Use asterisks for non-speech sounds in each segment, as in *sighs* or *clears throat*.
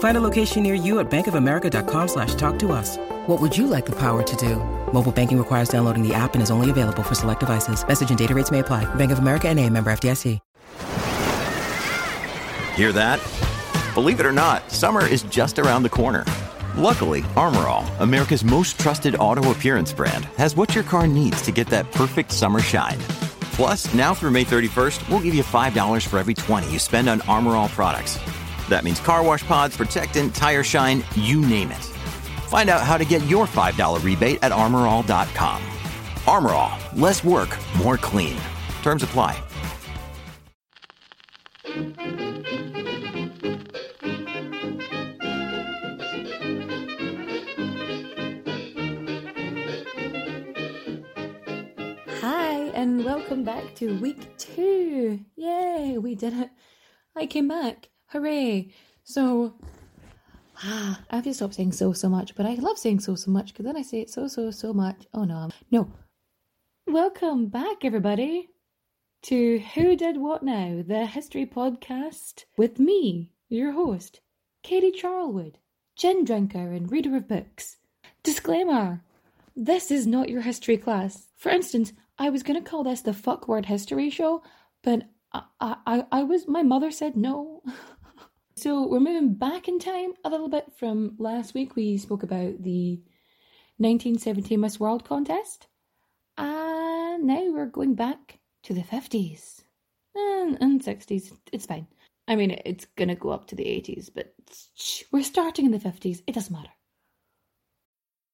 Find a location near you at bankofamerica.com slash talk to us. What would you like the power to do? Mobile banking requires downloading the app and is only available for select devices. Message and data rates may apply. Bank of America and a member FDIC. Hear that? Believe it or not, summer is just around the corner. Luckily, Armor All, America's most trusted auto appearance brand, has what your car needs to get that perfect summer shine. Plus, now through May 31st, we'll give you $5 for every 20 you spend on Armor All products. That means car wash pods, protectant, tire shine, you name it. Find out how to get your $5 rebate at armorall.com. Armor All, less work, more clean. Terms apply. Hi, and welcome back to week two. Yay, we did it. I came back. Hooray. So, ah, I have to stop saying so, so much, but I love saying so, so much because then I say it so, so, so much. Oh no, no. Welcome back, everybody, to Who Did What Now, the history podcast with me, your host, Katie Charlwood, gin drinker and reader of books. Disclaimer this is not your history class. For instance, I was going to call this the fuck word history show, but I, I, I was, my mother said no. *laughs* so we're moving back in time a little bit from last week. We spoke about the 1970 Miss World contest. And now we're going back to the 50s and, and 60s. It's fine. I mean, it's to go up to the 80s, but we're starting in the 50s. It doesn't matter.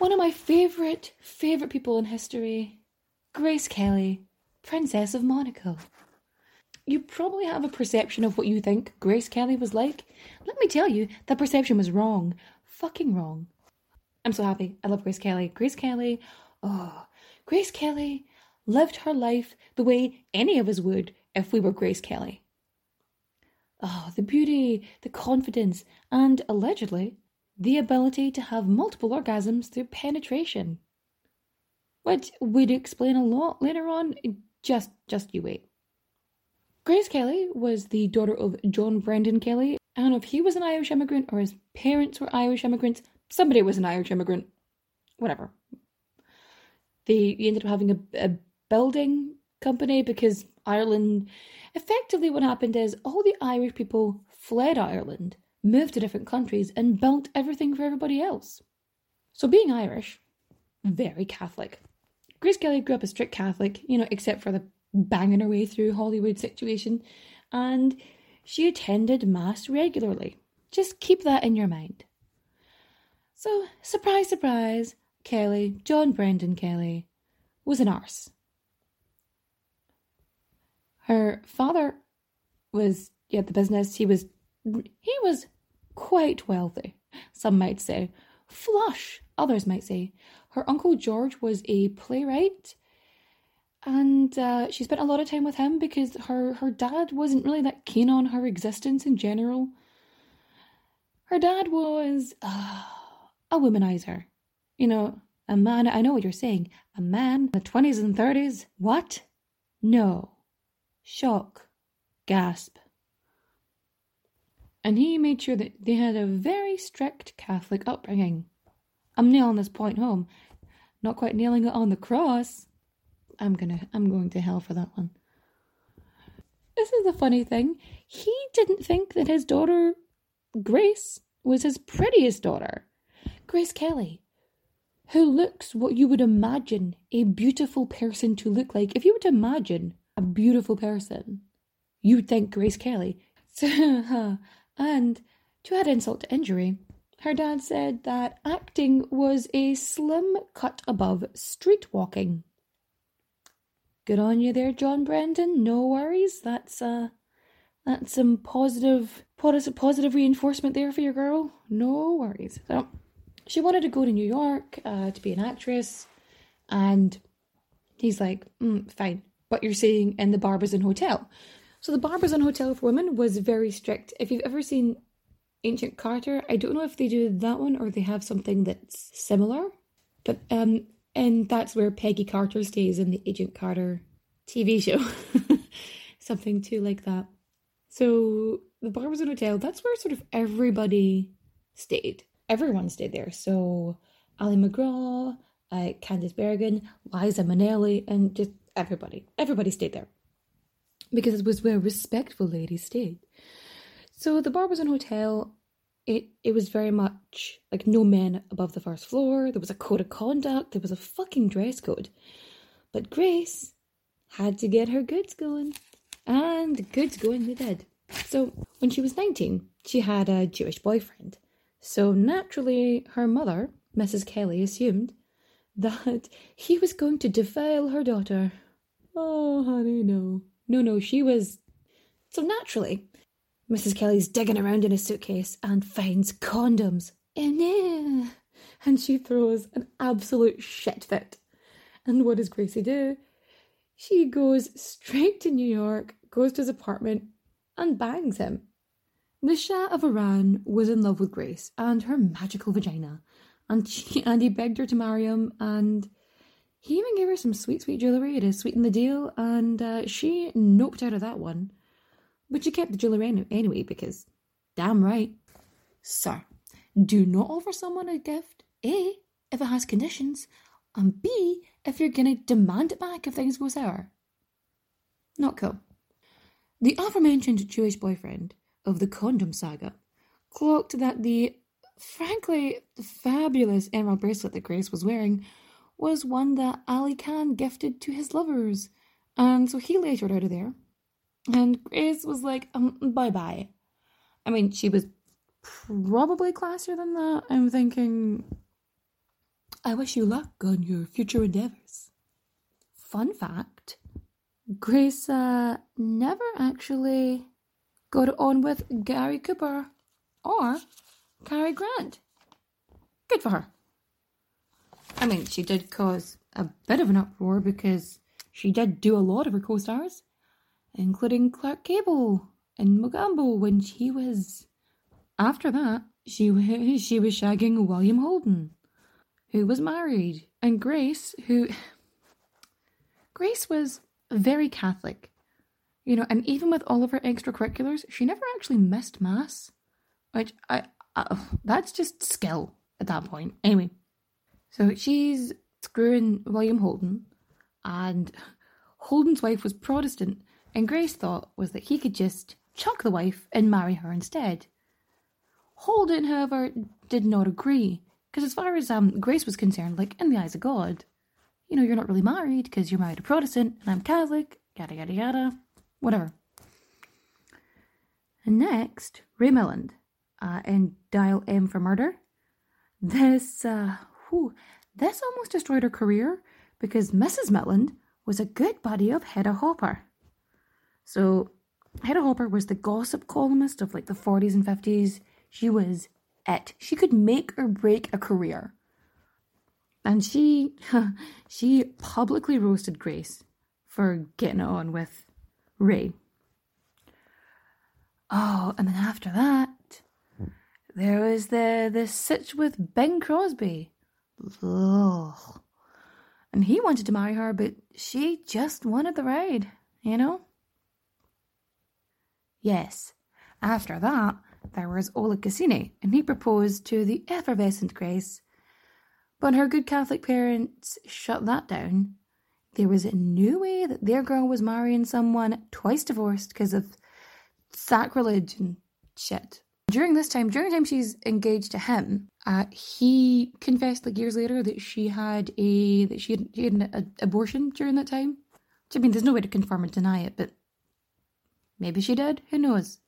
One of my favourite, favourite people in history, Grace Kelly, Princess of Monaco. You probably have a perception of what you think Grace Kelly was like. Let me tell you, that perception was wrong. Fucking wrong. I'm so happy. I love Grace Kelly. Grace Kelly, oh, Grace Kelly lived her life the way any of us would if we were Grace Kelly. Oh, the beauty, the confidence, and allegedly the ability to have multiple orgasms through penetration. Which we'd explain a lot later on. Just just you wait. Grace Kelly was the daughter of John Brendan Kelly. I don't know if he was an Irish immigrant or his parents were Irish immigrants. Somebody was an Irish immigrant. Whatever. They ended up having a, a building company because Ireland effectively what happened is all the Irish people fled Ireland moved to different countries, and built everything for everybody else. So, being Irish, very Catholic. Grace Kelly grew up a strict Catholic, you know, except for the banging her way through Hollywood situation, and she attended Mass regularly. Just keep that in your mind. So, surprise, surprise, Kelly, John Brendan Kelly, was an arse. Her father was yeah, the business. He was he was quite wealthy, some might say. Flush, others might say. Her uncle George was a playwright, and uh, she spent a lot of time with him because her, her dad wasn't really that keen on her existence in general. Her dad was uh, a womanizer. You know, a man, I know what you're saying, a man in the 20s and 30s. What? No. Shock. Gasp and he made sure that they had a very strict Catholic upbringing. I'm nailing this point home, not quite nailing it on the cross. I'm gonna, I'm going to hell for that one. This is the funny thing. He didn't think that his daughter, Grace, was his prettiest daughter. Grace Kelly, who looks what you would imagine a beautiful person to look like. If you were to imagine a beautiful person, you'd think Grace Kelly. *laughs* and to add insult to injury, her dad said that acting was a slim cut above street walking. Good on you there, John Brendan. No worries. That's uh that's some positive positive reinforcement there for your girl. No worries. So she wanted to go to New York uh, to be an actress, and he's like, mm, fine, but you're staying in the Barbizon Hotel. So the Barbizon Hotel for Women was very strict. If you've ever seen Agent Carter, I don't know if they do that one or they have something that's similar, but um, and that's where Peggy Carter stays in the Agent Carter TV show, *laughs* something too like that. So the Barbizon Hotel, that's where sort of everybody stayed. Everyone stayed there. So Ali McGraw, uh, Candice Bergen, Liza Minnelli, and just everybody. Everybody stayed there because it was where respectful ladies stayed. So the Barbizon Hotel, it it was very much like no men above the first floor. There was a code of conduct. There was a fucking dress code. But Grace had to get her goods going, and goods going they did. So when she was nineteen, she had a Jewish boyfriend. So naturally, her mother, Mrs. Kelly, assumed that *laughs* he was going to defile her daughter. Oh, honey, no. No, no, she was. So naturally, Mrs. Kelly's digging around in a suitcase and finds condoms. And, and she throws an absolute shit fit. And what does Gracie do? She goes straight to New York, goes to his apartment, and bangs him. The Shah of Iran was in love with Grace and her magical vagina, and she, and he begged her to marry him, and he even gave her some sweet, sweet jewellery to sweeten the deal, and uh, she noped out of that one. But she kept the jewellery anyway, because damn right. Sir, do not offer someone a gift, A, if it has conditions, and B, if you're gonna demand it back if things go sour. Not cool. The aforementioned Jewish boyfriend of the condom saga clocked that the frankly fabulous emerald bracelet that Grace was wearing was one that Ali Khan gifted to his lovers. And so he later out of there. And Grace was like, um, bye bye. I mean, she was probably classier than that. I'm thinking, I wish you luck on your future endeavors. Fun fact Grace uh, never actually got on with Gary Cooper or Cary Grant. Good for her. I mean, she did cause a bit of an uproar because she did do a lot of her co stars, including Clark Gable and Mogambo when she was. After that, she, *laughs* she was shagging William Holden, who was married, and Grace, who. *sighs* Grace was very Catholic, you know, and even with all of her extracurriculars, she never actually missed Mass, which I. Uh, *sighs* that's just skill at that point. Anyway, so she's screwing William Holden, and Holden's wife was Protestant, and Grace thought was that he could just chuck the wife and marry her instead. Holden, however, did not agree, because as far as um, Grace was concerned, like in the eyes of God, you know, you're not really married because you're married a Protestant and I'm Catholic, yada yada yada, whatever. And next, Ray Milland uh, in Dial M for Murder. This uh, whew, this almost destroyed her career because Mrs. Milland was a good buddy of Hedda Hopper. So, Hedda Hopper was the gossip columnist of like the 40s and 50s. She was it. She could make or break a career. And she *laughs* she publicly roasted Grace for getting on with Ray. Oh, and then after that, there was the the sitch with Bing Crosby. Ugh. And he wanted to marry her, but she just wanted the ride, you know? Yes. After that, there was Oleg Cassini, and he proposed to the effervescent Grace. But her good Catholic parents shut that down. There was no way that their girl was marrying someone twice divorced because of sacrilege and shit. During this time, during the time she's engaged to him, Uh, he confessed like years later that she had a that she had, she had an a, abortion during that time. Which, I mean, there's no way to confirm or deny it, but maybe she did. Who knows?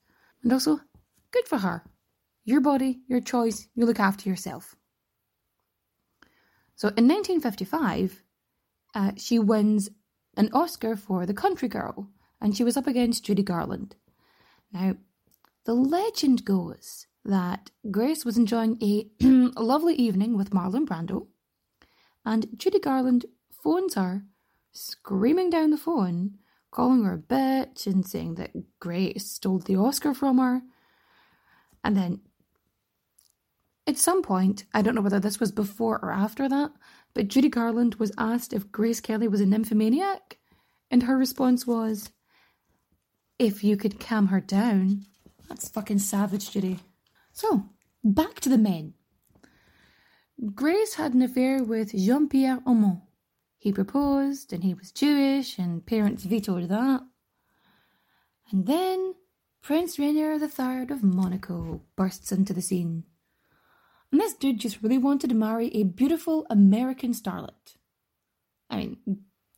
And also, good for her. Your body, your choice. You look after yourself. So in 1955, uh, she wins an Oscar for The Country Girl, and she was up against Judy Garland. Now, the legend goes that Grace was enjoying a, *clears throat* lovely evening with Marlon Brando, and Judy Garland phones her, screaming down the phone, calling her a bitch and saying that Grace stole the Oscar from her. And then, at some point, I don't know whether this was before or after that, but Judy Garland was asked if Grace Kelly was a nymphomaniac, and her response was, If you could calm her down. That's fucking savage, Judy. So, back to the men. Grace had an affair with Jean Pierre Aumont. He proposed, and he was Jewish, and parents vetoed that. And then Prince Rainier III of Monaco bursts into the scene. And this dude just really wanted to marry a beautiful American starlet. I mean,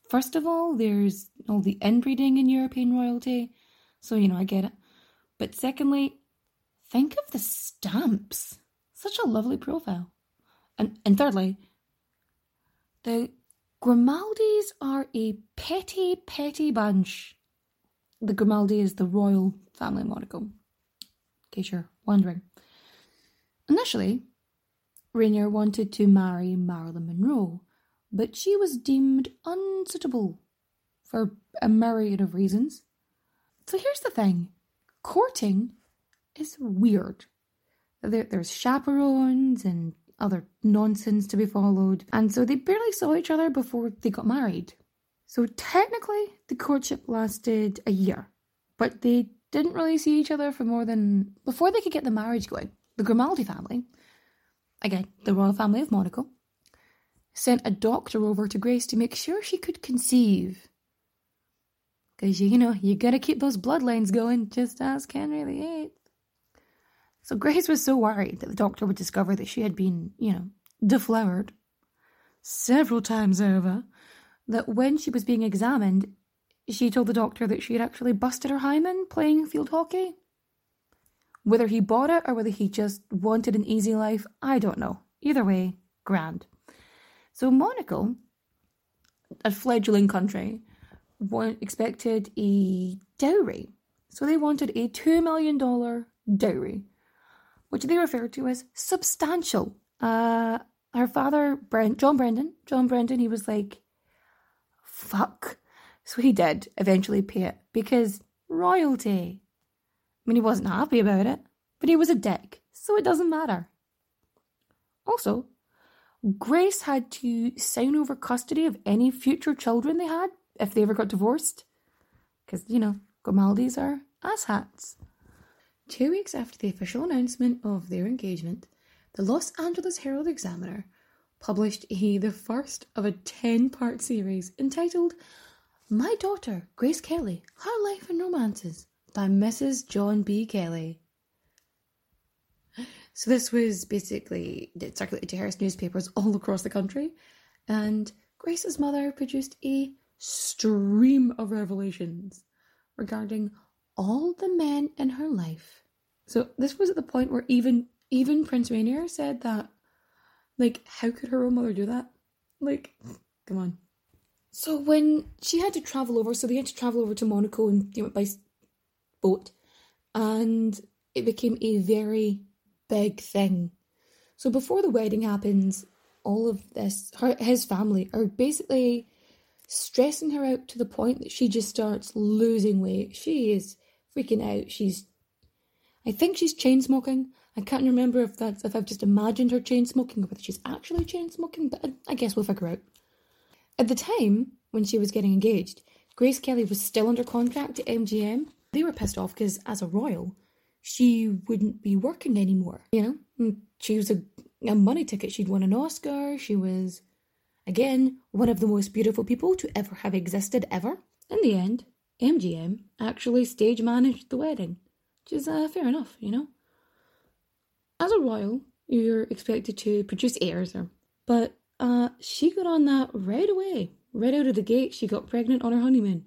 first of all, there's all the inbreeding in European royalty, so you know, I get it. But secondly, think of the stamps. Such a lovely profile. And, and thirdly, the Grimaldis are a petty, petty bunch. The Grimaldi is the royal family of Monaco, in case you're wondering. Initially, Rainier wanted to marry Marilyn Monroe, but she was deemed unsuitable for a myriad of reasons. So here's the thing courting is weird. There, there's chaperones and other nonsense to be followed, and so they barely saw each other before they got married. So technically, the courtship lasted a year, but they didn't really see each other for more than before they could get the marriage going. The Grimaldi family, again, the royal family of Monaco, sent a doctor over to Grace to make sure she could conceive. Because, you know, you gotta keep those bloodlines going, just ask Henry VIII. So Grace was so worried that the doctor would discover that she had been, you know, deflowered several times over, that when she was being examined, she told the doctor that she had actually busted her hymen playing field hockey. Whether he bought it or whether he just wanted an easy life, I don't know. Either way, grand. So Monaco, a fledgling country, expected a dowry. So they wanted a $2 million dowry which they refer to as substantial. Uh, her father, Brent, John Brendan, John Brendan, he was like, fuck. So he did eventually pay it because royalty. I mean, he wasn't happy about it, but he was a dick, so it doesn't matter. Also, Grace had to sign over custody of any future children they had if they ever got divorced. Because, you know, Grimaldis are asshats. Two weeks after the official announcement of their engagement, the Los Angeles Herald Examiner published a, the first of a 10 part series entitled My Daughter, Grace Kelly Her Life and Romances by Mrs. John B. Kelly. So, this was basically it circulated to Hearst newspapers all across the country, and Grace's mother produced a stream of revelations regarding all the men in her life. So this was at the point where even even Prince Rainier said that, like, how could her own mother do that? Like, come on. So when she had to travel over, so they had to travel over to Monaco and they went by boat, and it became a very big thing. So before the wedding happens, all of this, her, his family are basically stressing her out to the point that she just starts losing weight. She is freaking out. She's, I think she's chain smoking. I can't remember if that's if I've just imagined her chain smoking or whether she's actually chain smoking, but I, guess we'll figure out. At the time when she was getting engaged, Grace Kelly was still under contract to MGM. They were pissed off because, as a royal, she wouldn't be working anymore. You know, she was a, a money ticket. She'd won an Oscar. She was, again, one of the most beautiful people to ever have existed ever. In the end, MGM actually stage managed the wedding, which is uh, fair enough, you know. As a royal, you're expected to produce heirs. But uh, she got on that right away, right out of the gate. She got pregnant on her honeymoon.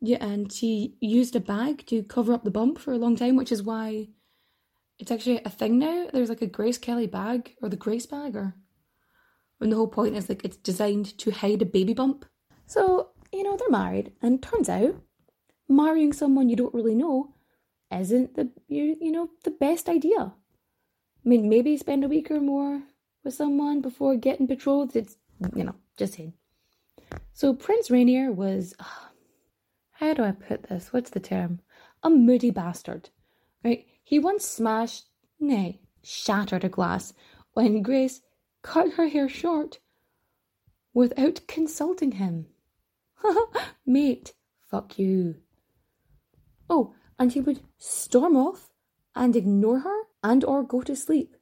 Yeah, and she used a bag to cover up the bump for a long time, which is why it's actually a thing now. There's like a Grace Kelly bag or the Grace bag, or when the whole point is like it's designed to hide a baby bump. So you know they're married, and turns out marrying someone you don't really know isn't the you you know the best idea. I mean, maybe spend a week or more with someone before getting betrothed. It's you know just saying. So Prince Rainier was. *sighs* How do I put this? What's the term? A moody bastard. Right? He once smashed, nay, shattered a glass when Grace cut her hair short without consulting him. *laughs* Mate, fuck you. Oh, and he would storm off and ignore her and or go to sleep.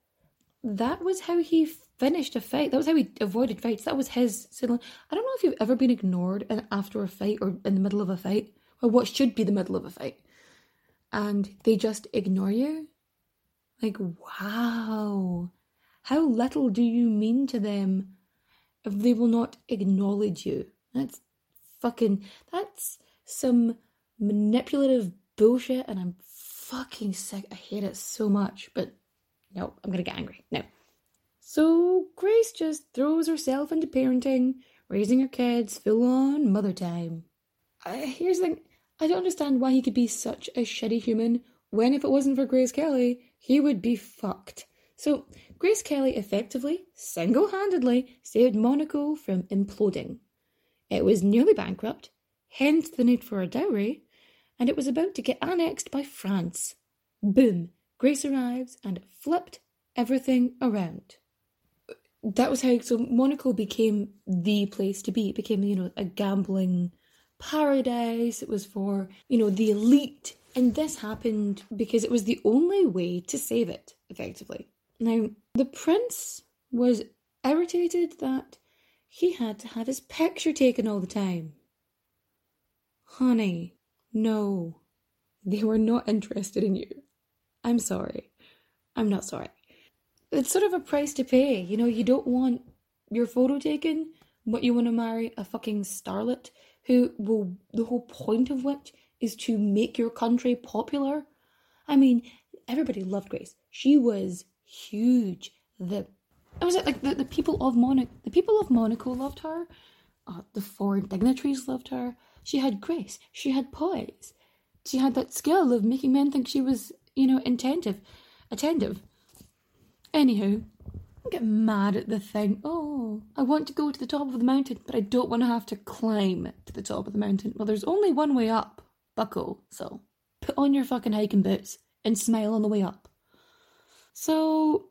That was how he finished a fight. That was how he avoided fights. That was his signal. I don't know if you've ever been ignored after a fight or in the middle of a fight, or what should be the middle of a fight and they just ignore you? Like, wow. How little do you mean to them if they will not acknowledge you? That's fucking, that's some manipulative bullshit, and I'm fucking sick. I hate it so much, but no, I'm gonna get angry. No. So Grace just throws herself into parenting, raising her kids, full on mother time. Uh, here's the thing I don't understand why he could be such a shitty human when, if it wasn't for Grace Kelly, he would be fucked. So, Grace Kelly effectively, single handedly, saved Monaco from imploding. It was nearly bankrupt, hence the need for a dowry, and it was about to get annexed by France. Boom! Grace arrives and flipped everything around. That was how so Monaco became the place to be. It became, you know, a gambling paradise, it was for, you know, the elite. And this happened because it was the only way to save it, effectively. Now, the prince was irritated that he had to have his picture taken all the time. Honey, no, they were not *laughs* interested in you. I'm sorry. I'm not sorry. It's sort of a price to pay. You know, you don't want your photo taken, but you want to marry a fucking starlet who will, the whole point of which is to make your country popular. I mean, everybody loved Grace. She was huge. The was it like the, the people of Monaco the people of Monaco loved her. Uh, the foreign dignitaries loved her. She had grace. She had poise. She had that skill of making men think she was, you know, attentive. Attentive. Anywho, get mad at the thing. Oh, I want to go to the top of the mountain, but I don't want to have to climb to the top of the mountain. Well, there's only one way up, buckle. So put on your fucking hiking boots and smile on the way up. So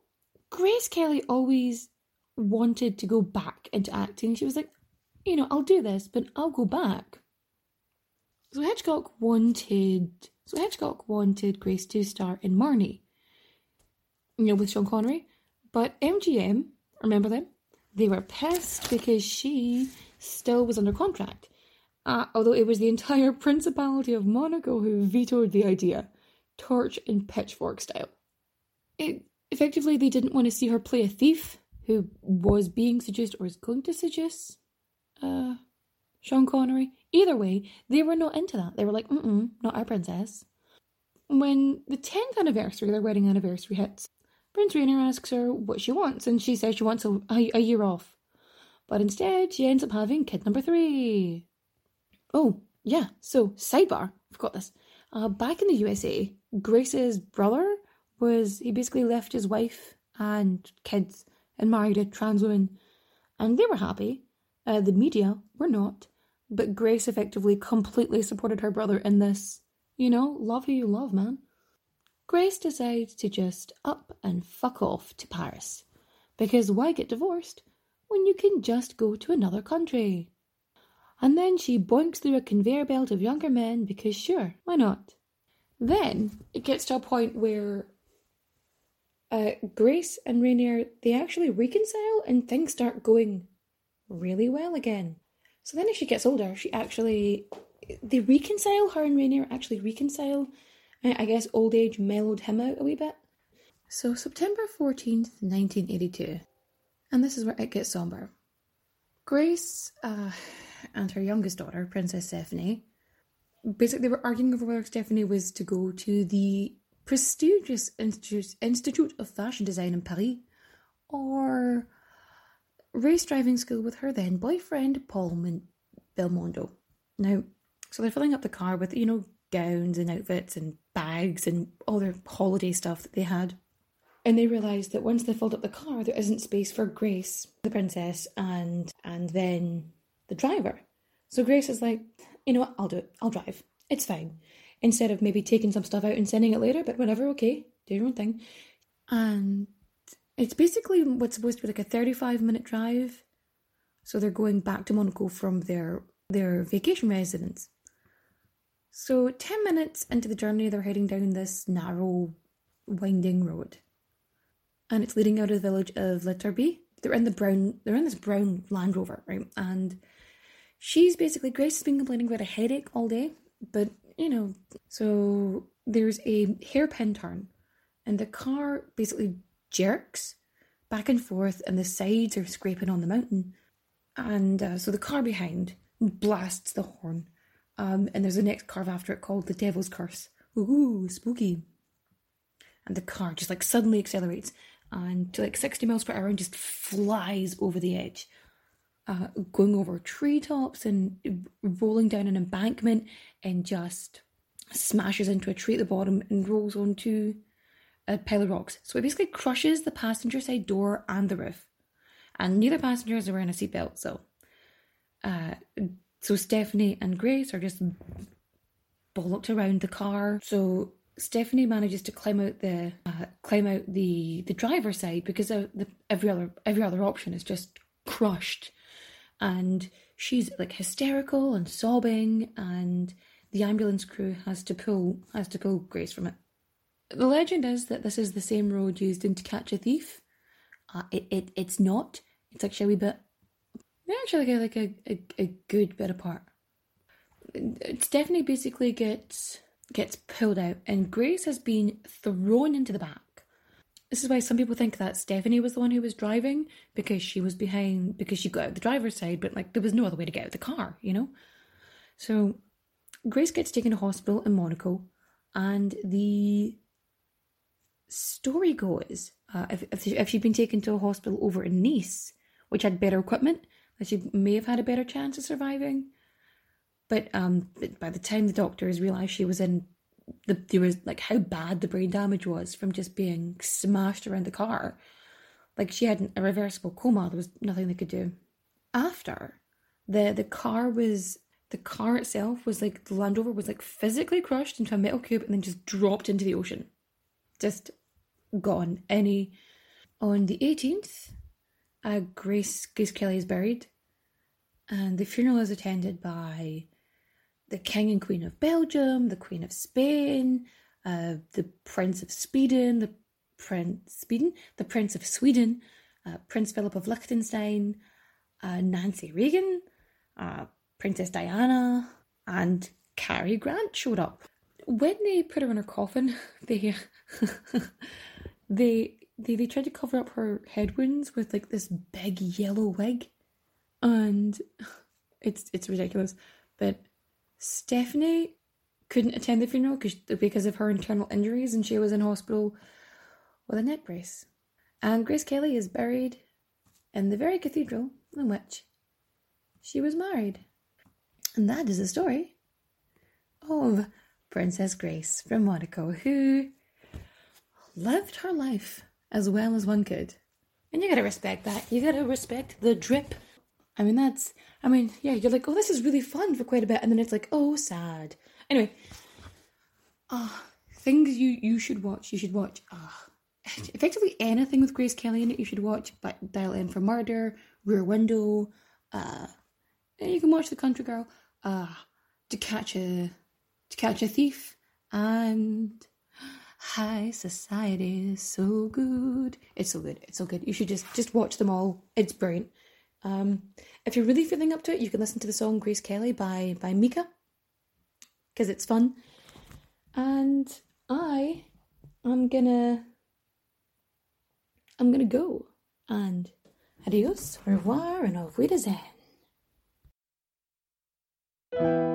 Grace Kelly always wanted to go back into acting. She was like, you know, I'll do this, but I'll go back. So Hitchcock wanted so Hitchcock wanted Grace to star in Marnie. You know, with Sean Connery. But MGM, remember them? They were pissed because she still was under contract. Uh, although it was the entire *laughs* Principality of Monaco who vetoed the idea, torch and pitchfork style. It, effectively, they didn't want to see her play a thief who was being seduced or was going to seduce uh, Sean Connery. Either way, they were not into that. They were like, mm-mm, not our princess. When the 10th anniversary, their wedding anniversary hits, Prince Rainier asks her what she wants, and she says she wants a, a, a year off. But instead, she ends up having kid number three. Oh, yeah, so sidebar, forgot this. Uh, back in the USA, Grace's brother was, he basically left his wife and kids and married a trans woman, and they were happy. Uh, the media were not, but Grace effectively completely supported her brother in this, you know, love who you love, man. Grace decides to just up and fuck off to Paris. Because why get divorced when you can just go to another country? And then she boinks through a conveyor belt of younger men because sure, why not? Then it gets to a point where uh, Grace and Rainier they actually reconcile and things start going really well again. So then as she gets older, she actually they reconcile her and Rainier actually reconcile I guess old age mellowed him out a wee bit. So, September 14th, 1982. And this is where it gets somber. Grace uh, and her youngest daughter, Princess Stephanie, basically they were arguing over whether Stephanie was to go to the prestigious Institute, Institute of Fashion Design in Paris or race driving school with her then boyfriend, Paul Belmondo. Now, so they're filling up the car with, you know, gowns and outfits and bags and all their holiday stuff that they had. And they realise that once they filled up the car, there isn't space for Grace, the princess, and and then the driver. So Grace is like, you know what, I'll do it. I'll drive. It's fine. Instead of maybe taking some stuff out and sending it later, but whatever, okay, do your own thing. And it's basically what's supposed to be like a 35 minute drive. So they're going back to Monaco from their their vacation residence. So 10 minutes into the journey, they're heading down this narrow, winding road. And it's leading out of the village of Le. They're in the brown they're in this brown Land Rover, right? And she's basically Grace has been complaining about a headache all day, but you know, so there's a hairpin turn and the car basically jerks back and forth and the sides are scraping on the mountain. And uh, so the car behind blasts the horn. Um, and there's a next curve after it called the Devil's Curse. Ooh, spooky. And the car just like suddenly accelerates and to like 60 miles per hour and just flies over the edge, uh, going over treetops and rolling down an embankment and just smashes into a tree at the bottom and rolls onto a pile of rocks. So it basically crushes the passenger side door and the roof. And neither passengers are wearing a seatbelt, so uh, so Stephanie and Grace are just bollocked around the car. So Stephanie manages to climb out the uh, climb out the the driver's side because the, every other every other option is just crushed, and she's like hysterical and sobbing, and the ambulance crew has to pull has to pull Grace from it. The legend is that this is the same road used in To Catch a Thief. Uh, it, it it's not. It's actually a wee bit. Actually, like a, a, a good bit apart. Stephanie basically gets gets pulled out, and Grace has been thrown into the back. This is why some people think that Stephanie was the one who was driving because she was behind because she got out the driver's side, but like there was no other way to get out of the car, you know. So Grace gets taken to hospital in Monaco, and the story goes, uh, if, if, if she'd been taken to a hospital over in Nice, which had better equipment, that she may have had a better chance of surviving. But um, by the time the doctors realised she was in the, there was like how bad the brain damage was from just being smashed around the car. Like she had a reversible coma. There was nothing they could do. After the the car was the car itself was like the Land Rover was like physically crushed into a metal cube and then just dropped into the ocean. Just gone. Any on the 18th, uh, Grace Grace Kelly is buried, and the funeral is attended by the King and Queen of Belgium, the Queen of Spain, uh, the Prince of Sweden, the Prince Sweden, the Prince of Sweden, uh, Prince Philip of Liechtenstein, uh, Nancy Reagan, uh, Princess Diana, and Cary Grant showed up. When they put her in her coffin, *laughs* they *laughs* they they they tried to cover up her head wounds with like this big yellow wig, and *sighs* it's it's ridiculous. But Stephanie couldn't attend the funeral because of her internal injuries, and she was in hospital with a neck brace. And Grace Kelly is buried in the very cathedral in which she was married. And that is the story of Princess Grace from Monaco, who lived her life as well as one could. And you gotta respect that. You gotta respect the drip. I mean, that's, I mean, yeah, you're like, oh, this is really fun for quite a bit. And then it's like, oh, sad. Anyway, ah, uh, things you, you should watch. You should watch, ah, uh, effectively anything with Grace Kelly in it, you should watch. But Dial M for Murder, Rear Window, uh, you can watch The Country Girl, uh, To Catch a, To Catch a Thief, and High Society is so good. It's so good. It's so good. You should just just watch them all. It's brilliant. Um, if you're really feeling up to it, you can listen to the song Grace Kelly by by Mika because it's fun. And I am gonna I'm gonna go. And adios, au revoir, and auf Wiedersehen.